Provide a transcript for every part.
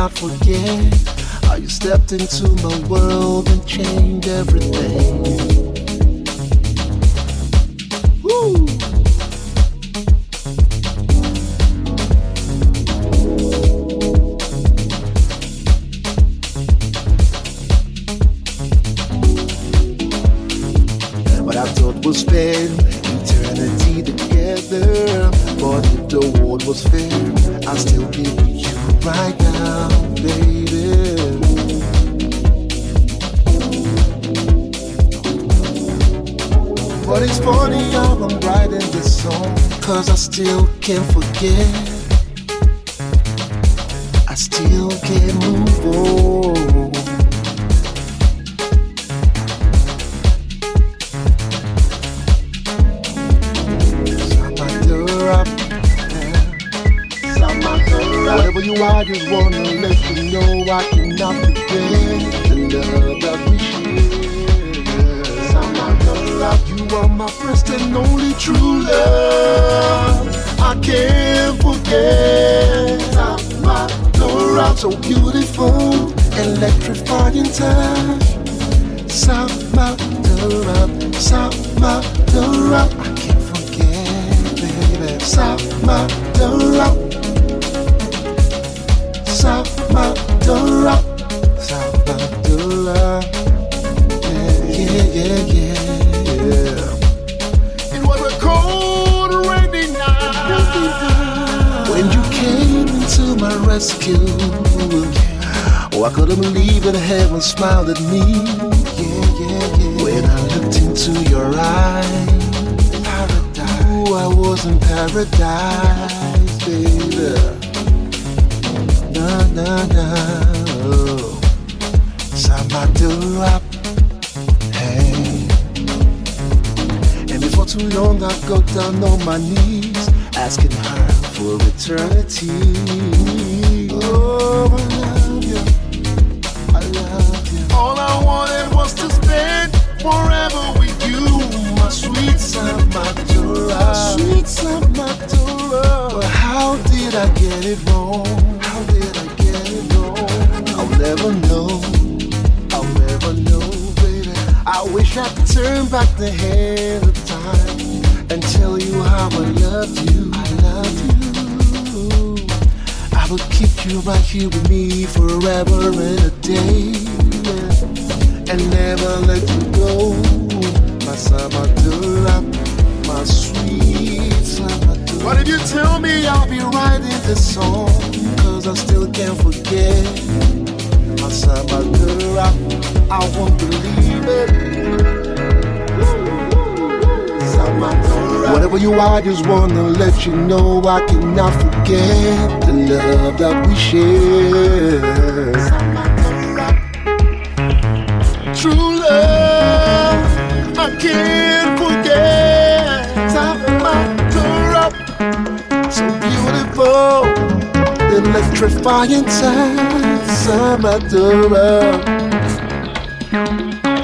cannot forget how you stepped into my But it's funny how I'm writing this song, cause I still can't forget. I still can't move on. Whatever you are, just wanna let you know I cannot forget the love are my first and only true love. I can't forget. Samadura, so beautiful, electrifying touch. Samadura, Samadura, I can't forget, baby. Samadura, Samadura, rescue. Oh, I couldn't believe that heaven smiled at me. Yeah, yeah, yeah. When I looked into your eyes, paradise. Ooh, I was in paradise, baby. Na na na. Oh. Hey. And before too long, I got down on my knees, asking her for eternity. I love love. All I wanted was to spend forever with you, my sweet. But how did I get it wrong? How did I get it wrong? I'll never know. I'll never know, baby. I wish I could turn back the hand of time and tell you how I loved you. I love you. Will keep you right here with me forever and a day, yeah. and never let you go. My Samadura, my sweet Samadura. What if you tell me I'll be writing this song? Cause I still can't forget. My Samadura, I won't believe it. Samadura. Whatever you are, I just wanna let you know I cannot forget the love that we share. True love, I can't forget. Samadura, so beautiful, electrifying time. Samadura,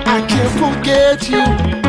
I can't forget you.